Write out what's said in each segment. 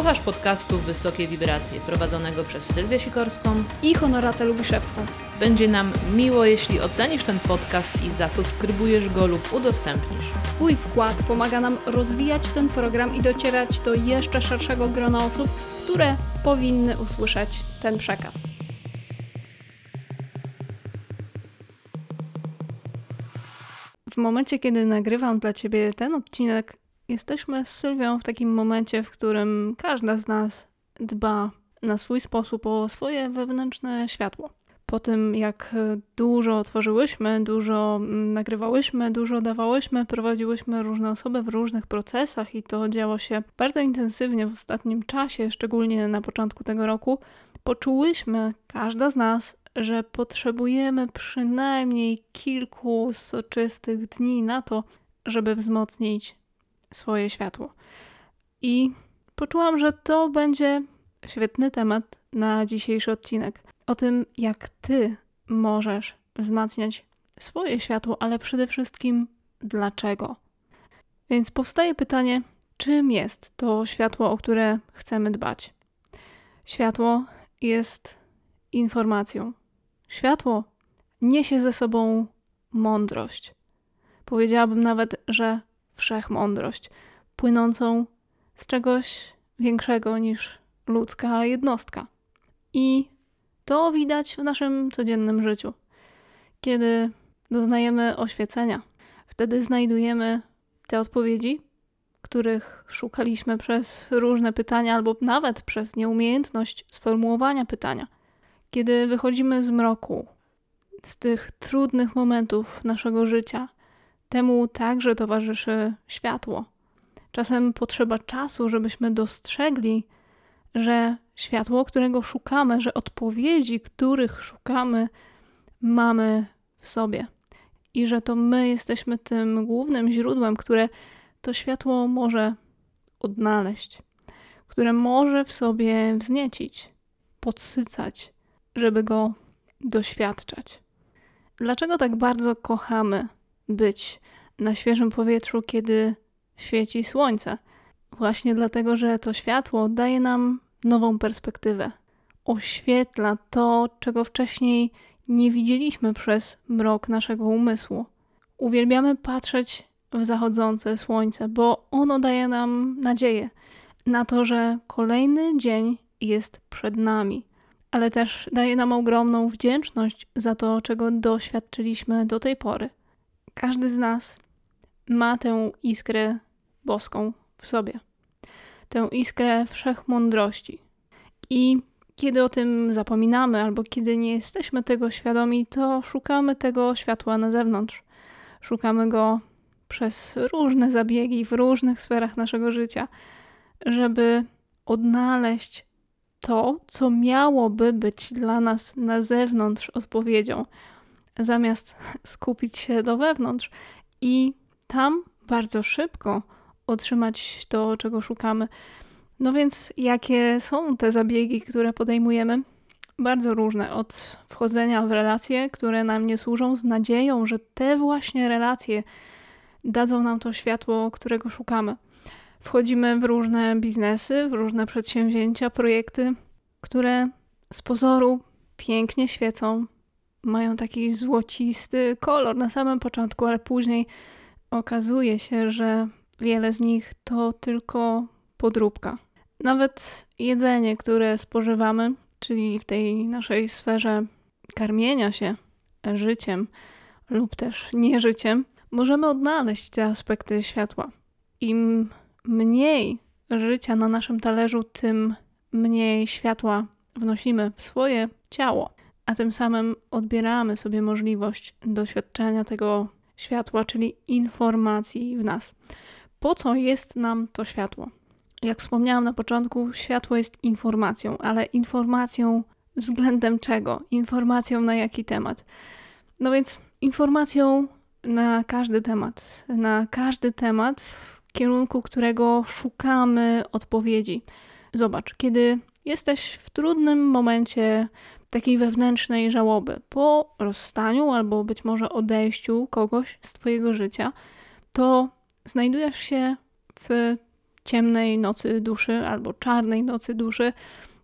Słuchasz podcastu Wysokie Wibracje, prowadzonego przez Sylwię Sikorską. I Honoratę Lubiszewską. Będzie nam miło, jeśli ocenisz ten podcast i zasubskrybujesz go lub udostępnisz. Twój wkład pomaga nam rozwijać ten program i docierać do jeszcze szerszego grona osób, które powinny usłyszeć ten przekaz. W momencie, kiedy nagrywam dla Ciebie ten odcinek, jesteśmy z Sylwią w takim momencie, w którym każda z nas dba na swój sposób o swoje wewnętrzne światło. Po tym, jak dużo tworzyłyśmy, dużo mm, nagrywałyśmy, dużo dawałyśmy, prowadziłyśmy różne osoby w różnych procesach i to działo się bardzo intensywnie w ostatnim czasie, szczególnie na początku tego roku, poczułyśmy, każda z nas, że potrzebujemy przynajmniej kilku soczystych dni na to, żeby wzmocnić swoje światło. I poczułam, że to będzie świetny temat na dzisiejszy odcinek. O tym, jak ty możesz wzmacniać swoje światło, ale przede wszystkim dlaczego. Więc powstaje pytanie, czym jest to światło, o które chcemy dbać? Światło jest informacją. Światło niesie ze sobą mądrość. Powiedziałabym nawet, że wszechmądrość, płynącą z czegoś większego niż ludzka jednostka. I to widać w naszym codziennym życiu. Kiedy doznajemy oświecenia, wtedy znajdujemy te odpowiedzi, których szukaliśmy przez różne pytania, albo nawet przez nieumiejętność sformułowania pytania. Kiedy wychodzimy z mroku, z tych trudnych momentów naszego życia, temu także towarzyszy światło. Czasem potrzeba czasu, żebyśmy dostrzegli, że światło, którego szukamy, że odpowiedzi, których szukamy, mamy w sobie. I że to my jesteśmy tym głównym źródłem, które to światło może odnaleźć, które może w sobie wzniecić, podsycać, żeby go doświadczać. Dlaczego tak bardzo kochamy być na świeżym powietrzu, kiedy świeci słońce? Właśnie dlatego, że to światło daje nam nową perspektywę. Oświetla to, czego wcześniej nie widzieliśmy przez mrok naszego umysłu. Uwielbiamy patrzeć w zachodzące słońce, bo ono daje nam nadzieję na to, że kolejny dzień jest przed nami, ale też daje nam ogromną wdzięczność za to, czego doświadczyliśmy do tej pory. Każdy z nas ma tę iskrę boską w sobie, tę iskrę wszechmądrości. I kiedy o tym zapominamy, albo kiedy nie jesteśmy tego świadomi, to szukamy tego światła na zewnątrz. Szukamy go przez różne zabiegi w różnych sferach naszego życia, żeby odnaleźć to, co miałoby być dla nas na zewnątrz odpowiedzią, zamiast skupić się do wewnątrz i tam bardzo szybko otrzymać to, czego szukamy. No więc, jakie są te zabiegi, które podejmujemy? Bardzo różne. Od wchodzenia w relacje, które nam nie służą, z nadzieją, że te właśnie relacje dadzą nam to światło, którego szukamy. Wchodzimy w różne biznesy, w różne przedsięwzięcia, projekty, które z pozoru pięknie świecą, mają taki złocisty kolor na samym początku, ale później okazuje się, że wiele z nich to tylko podróbka. Nawet jedzenie, które spożywamy, czyli w tej naszej sferze karmienia się życiem lub też nieżyciem, możemy odnaleźć te aspekty światła. im mniej życia na naszym talerzu, tym mniej światła wnosimy w swoje ciało, a tym samym odbieramy sobie możliwość doświadczenia tego światła, czyli informacji w nas. Po co jest nam to światło? Jak wspomniałam na początku, światło jest informacją, ale informacją względem czego? Informacją na jaki temat? No więc informacją na każdy temat, na każdy temat, w kierunku którego szukamy odpowiedzi. Zobacz, kiedy jesteś w trudnym momencie takiej wewnętrznej żałoby po rozstaniu albo być może odejściu kogoś z Twojego życia, to znajdujesz się w ciemnej nocy duszy albo czarnej nocy duszy,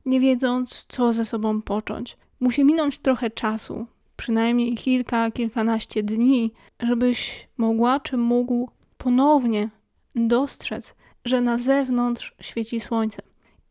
nie wiedząc, co ze sobą począć. Musi minąć trochę czasu, przynajmniej kilka, kilkanaście dni, żebyś mogła czy mógł ponownie dostrzec, że na zewnątrz świeci słońce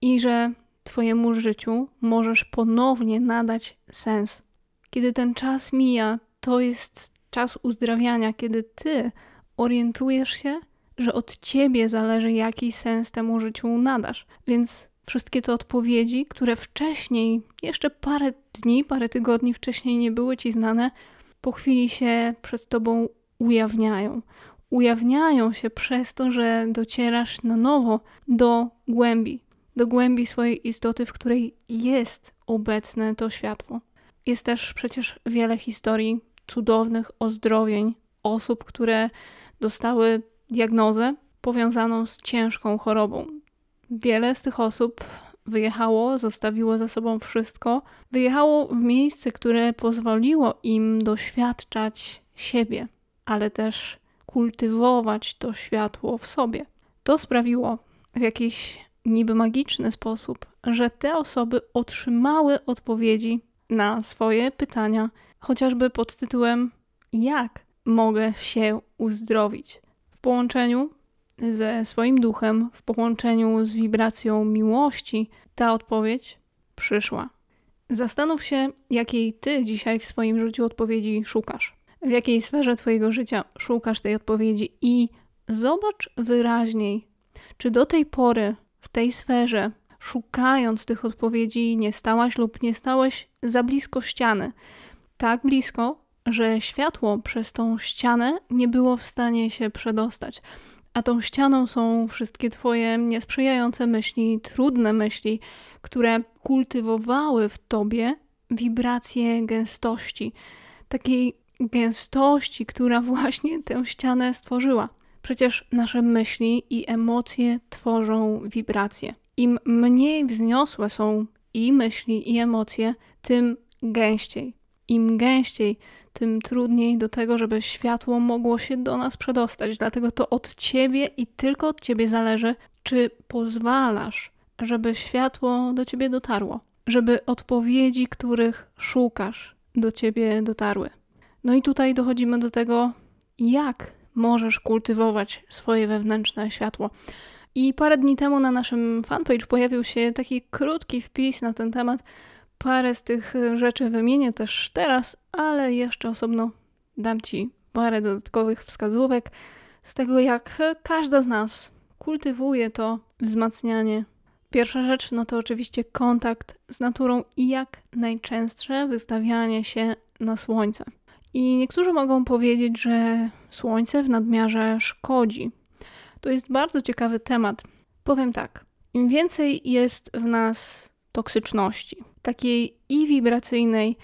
i że Twojemu życiu możesz ponownie nadać sens. Kiedy ten czas mija, to jest czas uzdrawiania, kiedy Ty orientujesz się, że od Ciebie zależy, jaki sens temu życiu nadasz. Więc wszystkie te odpowiedzi, które wcześniej, jeszcze parę dni, parę tygodni wcześniej nie były ci znane, po chwili się przed tobą ujawniają. Ujawniają się przez to, że docierasz na nowo do głębi, do głębi swojej istoty, w której jest obecne to światło. Jest też przecież wiele historii cudownych ozdrowień osób, które dostały diagnozę powiązaną z ciężką chorobą. Wiele z tych osób wyjechało, zostawiło za sobą wszystko, wyjechało w miejsce, które pozwoliło im doświadczać siebie, ale też kultywować to światło w sobie. To sprawiło w jakiś niby magiczny sposób, że te osoby otrzymały odpowiedzi na swoje pytania, chociażby pod tytułem: Jak mogę się uzdrowić? W połączeniu ze swoim duchem, w połączeniu z wibracją miłości, ta odpowiedź przyszła. Zastanów się, jakiej ty dzisiaj w swoim życiu odpowiedzi szukasz. W jakiej sferze twojego życia szukasz tej odpowiedzi i zobacz wyraźniej, czy do tej pory w tej sferze, szukając tych odpowiedzi, nie stałaś lub nie stałeś za blisko ściany. Tak blisko, że światło przez tą ścianę nie było w stanie się przedostać a tą ścianą są wszystkie Twoje niesprzyjające myśli, trudne myśli, które kultywowały w Tobie wibrację gęstości. Takiej gęstości, która właśnie tę ścianę stworzyła. Przecież nasze myśli i emocje tworzą wibracje. Im mniej wzniosłe są i myśli, i emocje, tym gęściej. Im gęściej, tym trudniej do tego, żeby światło mogło się do nas przedostać. Dlatego to od ciebie i tylko od ciebie zależy, czy pozwalasz, żeby światło do ciebie dotarło, żeby odpowiedzi, których szukasz, do ciebie dotarły. No i tutaj dochodzimy do tego, jak możesz kultywować swoje wewnętrzne światło. I parę dni temu na naszym fanpage pojawił się taki krótki wpis na ten temat, Parę z tych rzeczy wymienię też teraz, ale jeszcze osobno dam Ci parę dodatkowych wskazówek z tego, jak każda z nas kultywuje to wzmacnianie. Pierwsza rzecz, no to oczywiście kontakt z naturą i jak najczęstsze wystawianie się na słońce. I niektórzy mogą powiedzieć, że słońce w nadmiarze szkodzi. To jest bardzo ciekawy temat. Powiem tak: im więcej jest w nas toksyczności, takiej i wibracyjnej,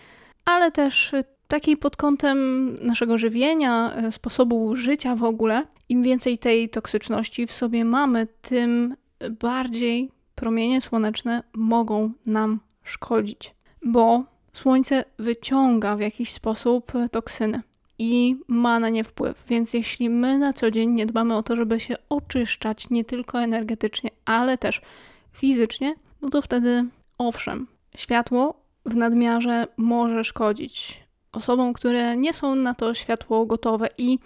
ale też takiej pod kątem naszego żywienia, e, sposobu życia w ogóle. Im więcej tej toksyczności w sobie mamy, tym bardziej promienie słoneczne mogą nam szkodzić, bo słońce wyciąga w jakiś sposób toksyny i ma na nie wpływ. Więc jeśli my na co dzień nie dbamy o to, żeby się oczyszczać nie tylko energetycznie, ale też fizycznie, no to wtedy owszem, Światło w nadmiarze może szkodzić osobom, które nie są na to światło gotowe, i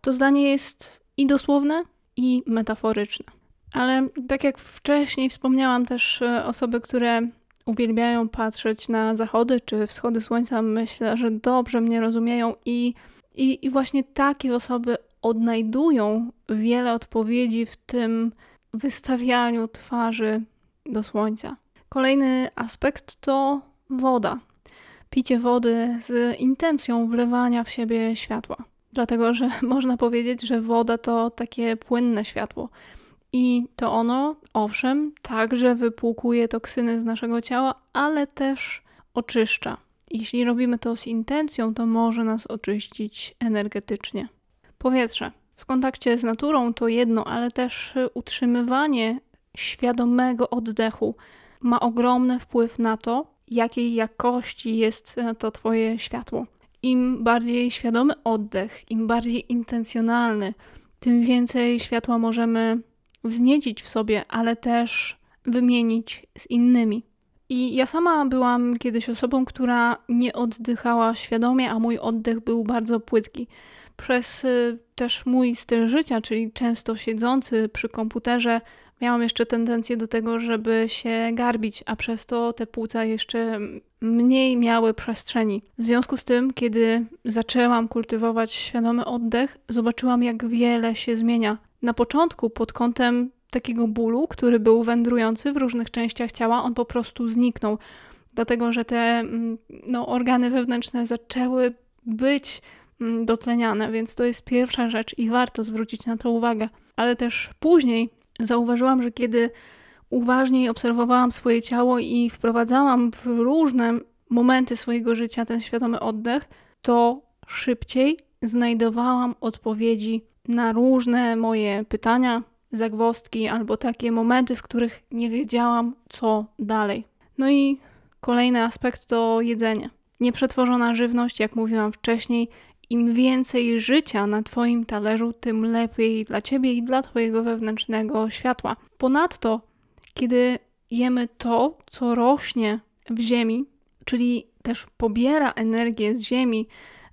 to zdanie jest i dosłowne, i metaforyczne. Ale tak jak wcześniej wspomniałam, też e, osoby, które uwielbiają patrzeć na zachody czy wschody słońca, myślę, że dobrze mnie rozumieją, i, i, i właśnie takie osoby odnajdują wiele odpowiedzi w tym wystawianiu twarzy do słońca. Kolejny aspekt to woda. Picie wody z intencją wlewania w siebie światła. Dlatego, że można powiedzieć, że woda to takie płynne światło. I to ono, owszem, także wypłukuje toksyny z naszego ciała, ale też oczyszcza. Jeśli robimy to z intencją, to może nas oczyścić energetycznie. Powietrze. W kontakcie z naturą to jedno, ale też utrzymywanie świadomego oddechu ma ogromny wpływ na to, jakiej jakości jest e, to Twoje światło. Im bardziej świadomy oddech, im bardziej intencjonalny, tym więcej światła możemy wzniecić w sobie, ale też wymienić z innymi. I ja sama byłam kiedyś osobą, która nie oddychała świadomie, a mój oddech był bardzo płytki. Przez y, też mój styl życia, czyli często siedzący przy komputerze, miałam jeszcze tendencję do tego, żeby się garbić, a przez to te płuca jeszcze mniej miały przestrzeni. W związku z tym, kiedy zaczęłam kultywować świadomy oddech, zobaczyłam, jak wiele się zmienia. Na początku, pod kątem takiego bólu, który był wędrujący w różnych częściach ciała, on po prostu zniknął, dlatego że te mm, no, organy wewnętrzne zaczęły być mm, dotleniane, więc to jest pierwsza rzecz i warto zwrócić na to uwagę. Ale też później zauważyłam, że kiedy uważniej obserwowałam swoje ciało i wprowadzałam w różne momenty swojego życia ten świadomy oddech, to szybciej znajdowałam odpowiedzi na różne moje pytania, zagwostki albo takie momenty, w których nie wiedziałam, co dalej. No i kolejny aspekt to jedzenie. Nieprzetworzona żywność, jak mówiłam wcześniej, im więcej życia na Twoim talerzu, tym lepiej dla Ciebie i dla Twojego wewnętrznego światła. Ponadto, kiedy jemy to, co rośnie w ziemi, czyli też pobiera energię z ziemi,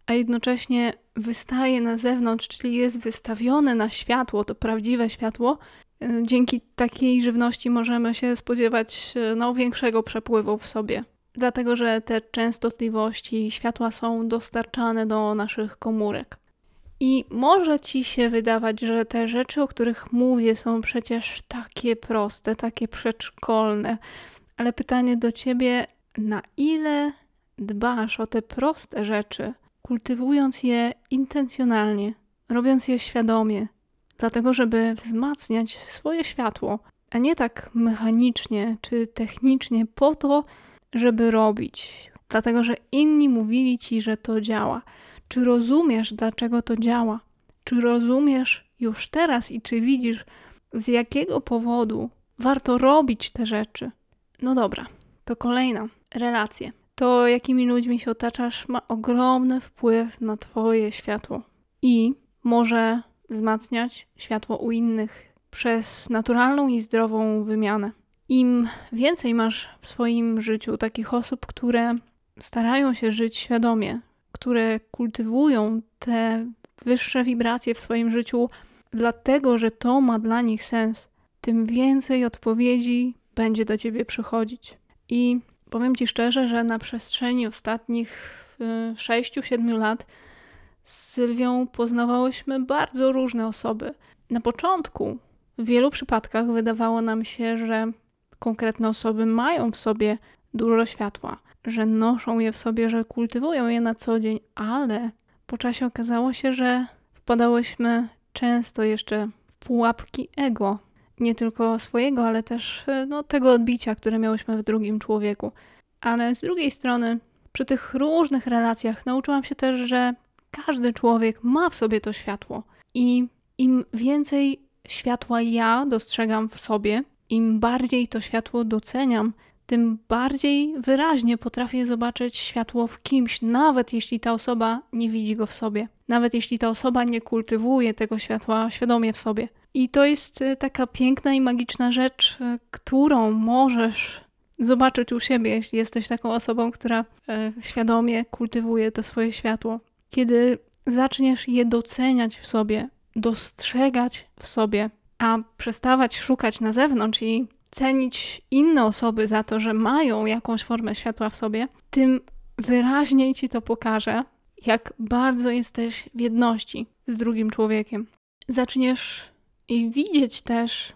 a jednocześnie wystaje na zewnątrz, czyli jest wystawione na światło, to prawdziwe światło, y, dzięki takiej żywności możemy się spodziewać y, no, większego przepływu w sobie. Dlatego że te częstotliwości światła są dostarczane do naszych komórek. I może ci się wydawać, że te rzeczy, o których mówię, są przecież takie proste, takie przedszkolne, ale pytanie do ciebie, na ile dbasz o te proste rzeczy, kultywując je intencjonalnie, robiąc je świadomie, dlatego żeby wzmacniać swoje światło, a nie tak mechanicznie czy technicznie po to, żeby robić, dlatego że inni mówili ci, że to działa. Czy rozumiesz, dlaczego to działa? Czy rozumiesz już teraz i czy widzisz, z jakiego powodu warto robić te rzeczy? No dobra, to kolejna relacje. To, jakimi ludźmi się otaczasz, ma ogromny wpływ na Twoje światło i może wzmacniać światło u innych przez naturalną i zdrową wymianę. Im więcej masz w swoim życiu takich osób, które starają się żyć świadomie, które kultywują te wyższe wibracje w swoim życiu, dlatego że to ma dla nich sens, tym więcej odpowiedzi będzie do ciebie przychodzić. I powiem ci szczerze, że na przestrzeni ostatnich 6-7 lat z Sylwią poznawałyśmy bardzo różne osoby. Na początku w wielu przypadkach wydawało nam się, że konkretne osoby mają w sobie dużo światła, że noszą je w sobie, że kultywują je na co dzień, ale po czasie okazało się, że wpadałyśmy często jeszcze w pułapki ego. Nie tylko swojego, ale też no, tego odbicia, które miałyśmy w drugim człowieku. Ale z drugiej strony, przy tych różnych relacjach nauczyłam się też, że każdy człowiek ma w sobie to światło. I im więcej światła ja dostrzegam w sobie, im bardziej to światło doceniam, tym bardziej wyraźnie potrafię zobaczyć światło w kimś, nawet jeśli ta osoba nie widzi go w sobie, nawet jeśli ta osoba nie kultywuje tego światła świadomie w sobie. I to jest y, taka piękna i magiczna rzecz, y, którą możesz zobaczyć u siebie, jeśli jesteś taką osobą, która y, świadomie kultywuje to swoje światło. Kiedy zaczniesz je doceniać w sobie, dostrzegać w sobie, a przestawać szukać na zewnątrz i cenić inne osoby za to, że mają jakąś formę światła w sobie, tym wyraźniej ci to pokaże, jak bardzo jesteś w jedności z drugim człowiekiem. Zaczniesz widzieć też,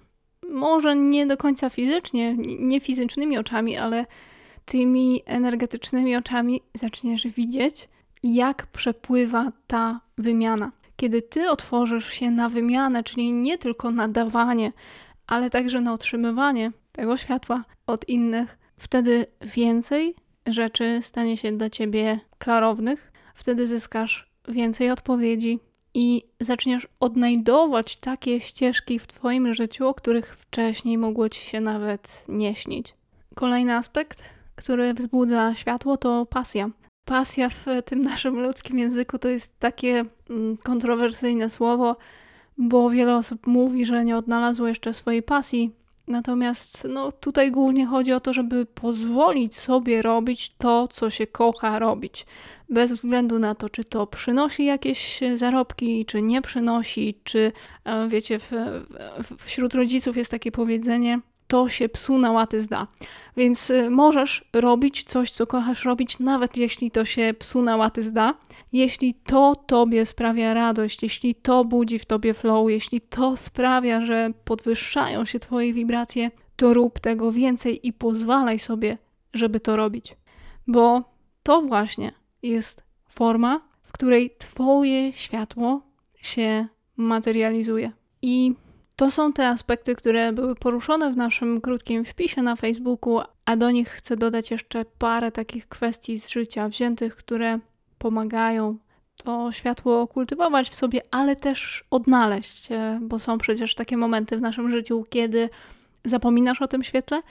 może nie do końca fizycznie, nie fizycznymi oczami, ale tymi energetycznymi oczami zaczniesz widzieć, jak przepływa ta wymiana. Kiedy ty otworzysz się na wymianę, czyli nie tylko na dawanie, ale także na otrzymywanie tego światła od innych, wtedy więcej rzeczy stanie się dla ciebie klarownych, wtedy zyskasz więcej odpowiedzi i zaczniesz odnajdować takie ścieżki w Twoim życiu, o których wcześniej mogło Ci się nawet nie śnić. Kolejny aspekt, który wzbudza światło, to pasja. Pasja w tym naszym ludzkim języku to jest takie mm, kontrowersyjne słowo, bo wiele osób mówi, że nie odnalazło jeszcze swojej pasji. Natomiast no, tutaj głównie chodzi o to, żeby pozwolić sobie robić to, co się kocha robić. Bez względu na to, czy to przynosi jakieś zarobki, czy nie przynosi, czy e, wiecie, w, w, wśród rodziców jest takie powiedzenie, to się psu na łaty zda. Więc y, możesz robić coś, co kochasz robić, nawet jeśli to się psu na łaty zda, jeśli to tobie sprawia radość, jeśli to budzi w tobie flow, jeśli to sprawia, że podwyższają się twoje wibracje, to rób tego więcej i pozwalaj sobie, żeby to robić. Bo to właśnie jest forma, w której twoje światło się materializuje. I to są te aspekty, które były poruszone w naszym krótkim wpisie na Facebooku, a do nich chcę dodać jeszcze parę takich kwestii z życia wziętych, które pomagają to światło kultywować w sobie, ale też odnaleźć, e, bo są przecież takie momenty w naszym życiu, kiedy zapominasz o tym świetle,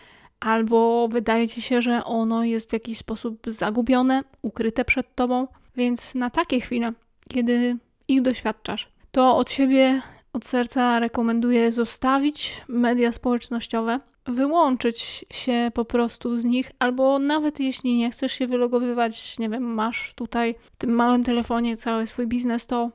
albo wydaje ci się, że ono jest w jakiś sposób zagubione, ukryte przed tobą. Więc na takie chwile, kiedy ich doświadczasz, to od siebie od serca rekomenduję zostawić media społecznościowe, wyłączyć się po prostu z nich, albo nawet jeśli nie chcesz się wylogowywać, nie wiem, masz tutaj w tym małym telefonie cały swój biznes, to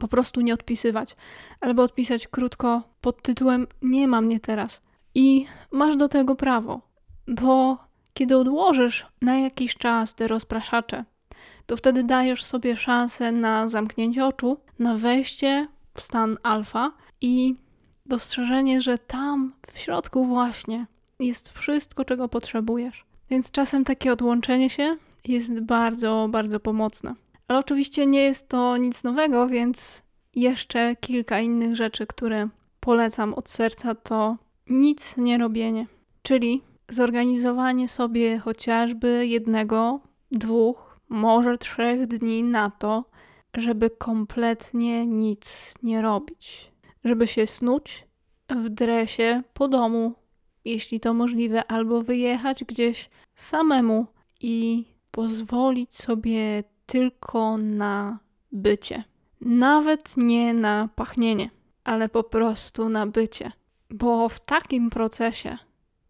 po prostu nie odpisywać, albo odpisać krótko pod tytułem Nie ma mnie teraz. I masz do tego prawo, bo kiedy odłożysz na jakiś czas te rozpraszacze, to wtedy dajesz sobie szansę na zamknięcie oczu, na wejście w stan alfa i dostrzeżenie, że tam w środku właśnie jest wszystko, czego potrzebujesz. Więc czasem takie odłączenie się jest bardzo, bardzo pomocne. Ale oczywiście nie jest to nic nowego, więc jeszcze kilka innych rzeczy, które polecam od serca, to nic nie robienie. Czyli zorganizowanie sobie chociażby jednego, dwóch, może trzech dni na to, żeby kompletnie nic nie robić. Żeby się snuć w dresie po domu, jeśli to możliwe, albo wyjechać gdzieś samemu i pozwolić sobie tylko na bycie. Nawet nie na pachnienie, ale po prostu na bycie. Bo w takim procesie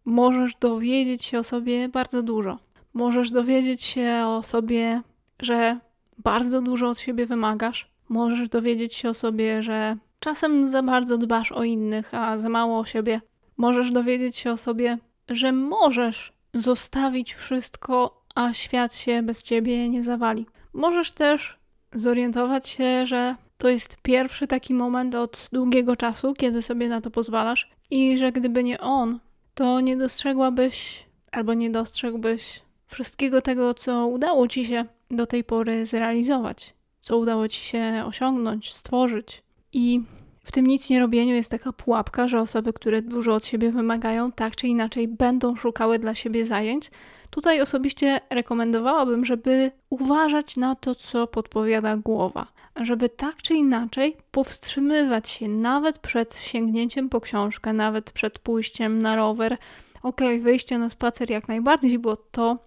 możesz dowiedzieć się o sobie bardzo dużo. Możesz dowiedzieć się o sobie, że bardzo dużo od siebie wymagasz. Możesz dowiedzieć się o sobie, że czasem za bardzo dbasz o innych, a za mało o siebie. Możesz dowiedzieć się o sobie, że możesz zostawić wszystko, a świat się bez ciebie nie zawali. Możesz też zorientować się, że to jest pierwszy taki moment od długiego czasu, kiedy sobie na to pozwalasz, i że gdyby nie on, to nie dostrzegłabyś albo nie dostrzegłbyś wszystkiego tego, co udało ci się do tej pory zrealizować, co udało ci się osiągnąć, stworzyć. I w tym nic nie robieniu jest taka pułapka, że osoby, które dużo od siebie wymagają, tak czy inaczej będą szukały dla siebie zajęć. Tutaj osobiście rekomendowałabym, żeby uważać na to, co podpowiada głowa, żeby tak czy inaczej powstrzymywać się nawet przed sięgnięciem po książkę, nawet przed pójściem na rower. Ok, wyjście na spacer jak najbardziej, bo to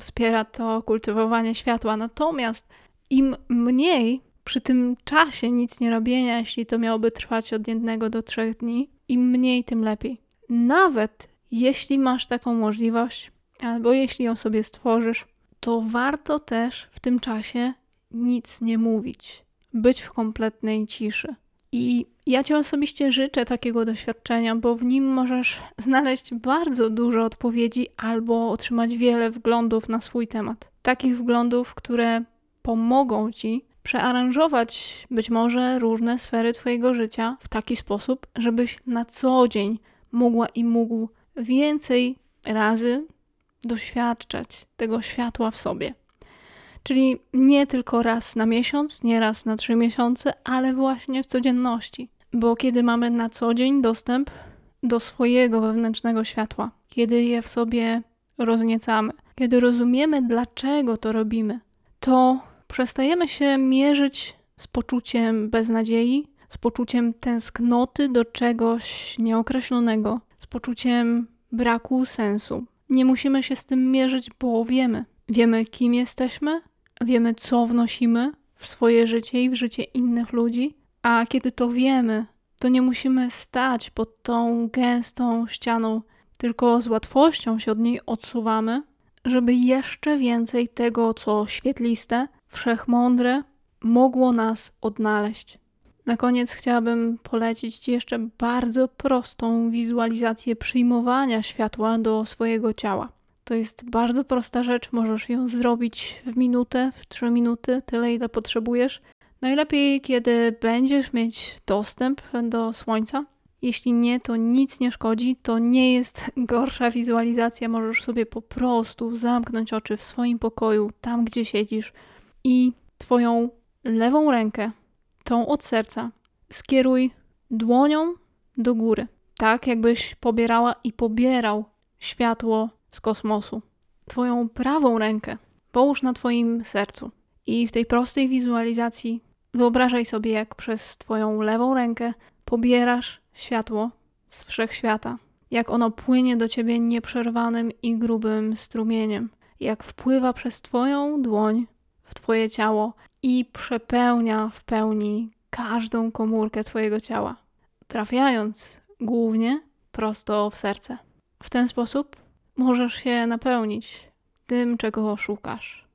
wspiera to kultywowanie światła. Natomiast im mniej przy tym czasie nic nie robienia, jeśli to miałoby trwać od jednego do trzech dni, im mniej, tym lepiej. Nawet jeśli masz taką możliwość, albo jeśli ją sobie stworzysz, to warto też w tym czasie nic nie mówić, być w kompletnej ciszy. I ja Ci osobiście życzę takiego doświadczenia, bo w nim możesz znaleźć bardzo dużo odpowiedzi albo otrzymać wiele wglądów na swój temat. Takich wglądów, które pomogą ci przearanżować być może różne sfery Twojego życia w taki sposób, żebyś na co dzień mogła i mógł więcej razy doświadczać tego światła w sobie. Czyli nie tylko raz na miesiąc, nie raz na trzy miesiące, ale właśnie w codzienności. Bo kiedy mamy na co dzień dostęp do swojego wewnętrznego światła, kiedy je w sobie rozniecamy, kiedy rozumiemy, dlaczego to robimy, to przestajemy się mierzyć z poczuciem beznadziei, z poczuciem tęsknoty do czegoś nieokreślonego, z poczuciem braku sensu. Nie musimy się z tym mierzyć, bo wiemy. Wiemy, kim jesteśmy, wiemy, co wnosimy w swoje życie i w życie innych ludzi, a kiedy to wiemy, to nie musimy stać pod tą gęstą ścianą, tylko z łatwością się od niej odsuwamy, żeby jeszcze więcej tego, co świetliste, wszechmądre, mogło nas odnaleźć. Na koniec chciałabym polecić Ci jeszcze bardzo prostą wizualizację przyjmowania światła do swojego ciała. To jest bardzo prosta rzecz, możesz ją zrobić w minutę, w trzy minuty, tyle ile potrzebujesz. Najlepiej, kiedy będziesz mieć dostęp do słońca. Jeśli nie, to nic nie szkodzi, to nie jest gorsza wizualizacja. Możesz sobie po prostu zamknąć oczy w swoim pokoju, tam gdzie siedzisz, i Twoją lewą rękę, tą od serca, skieruj dłonią do góry. Tak, jakbyś pobierała i pobierał światło z kosmosu. Twoją prawą rękę połóż na Twoim sercu. I w tej prostej wizualizacji wyobrażaj sobie, jak przez Twoją lewą rękę pobierasz światło z wszechświata. Jak ono płynie do Ciebie nieprzerwanym i grubym strumieniem. Jak wpływa przez Twoją dłoń w Twoje ciało i przepełnia w pełni każdą komórkę Twojego ciała, trafiając głównie prosto w serce. W ten sposób możesz się napełnić tym, czego szukasz.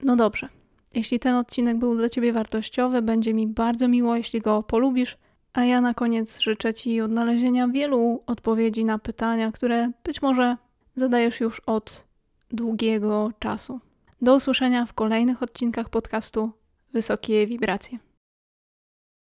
No dobrze. Jeśli ten odcinek był dla Ciebie wartościowy, będzie mi bardzo miło, jeśli go polubisz. A ja na koniec życzę Ci odnalezienia wielu odpowiedzi na pytania, które być może zadajesz już od długiego czasu. Do usłyszenia w kolejnych odcinkach podcastu Wysokie Wibracje.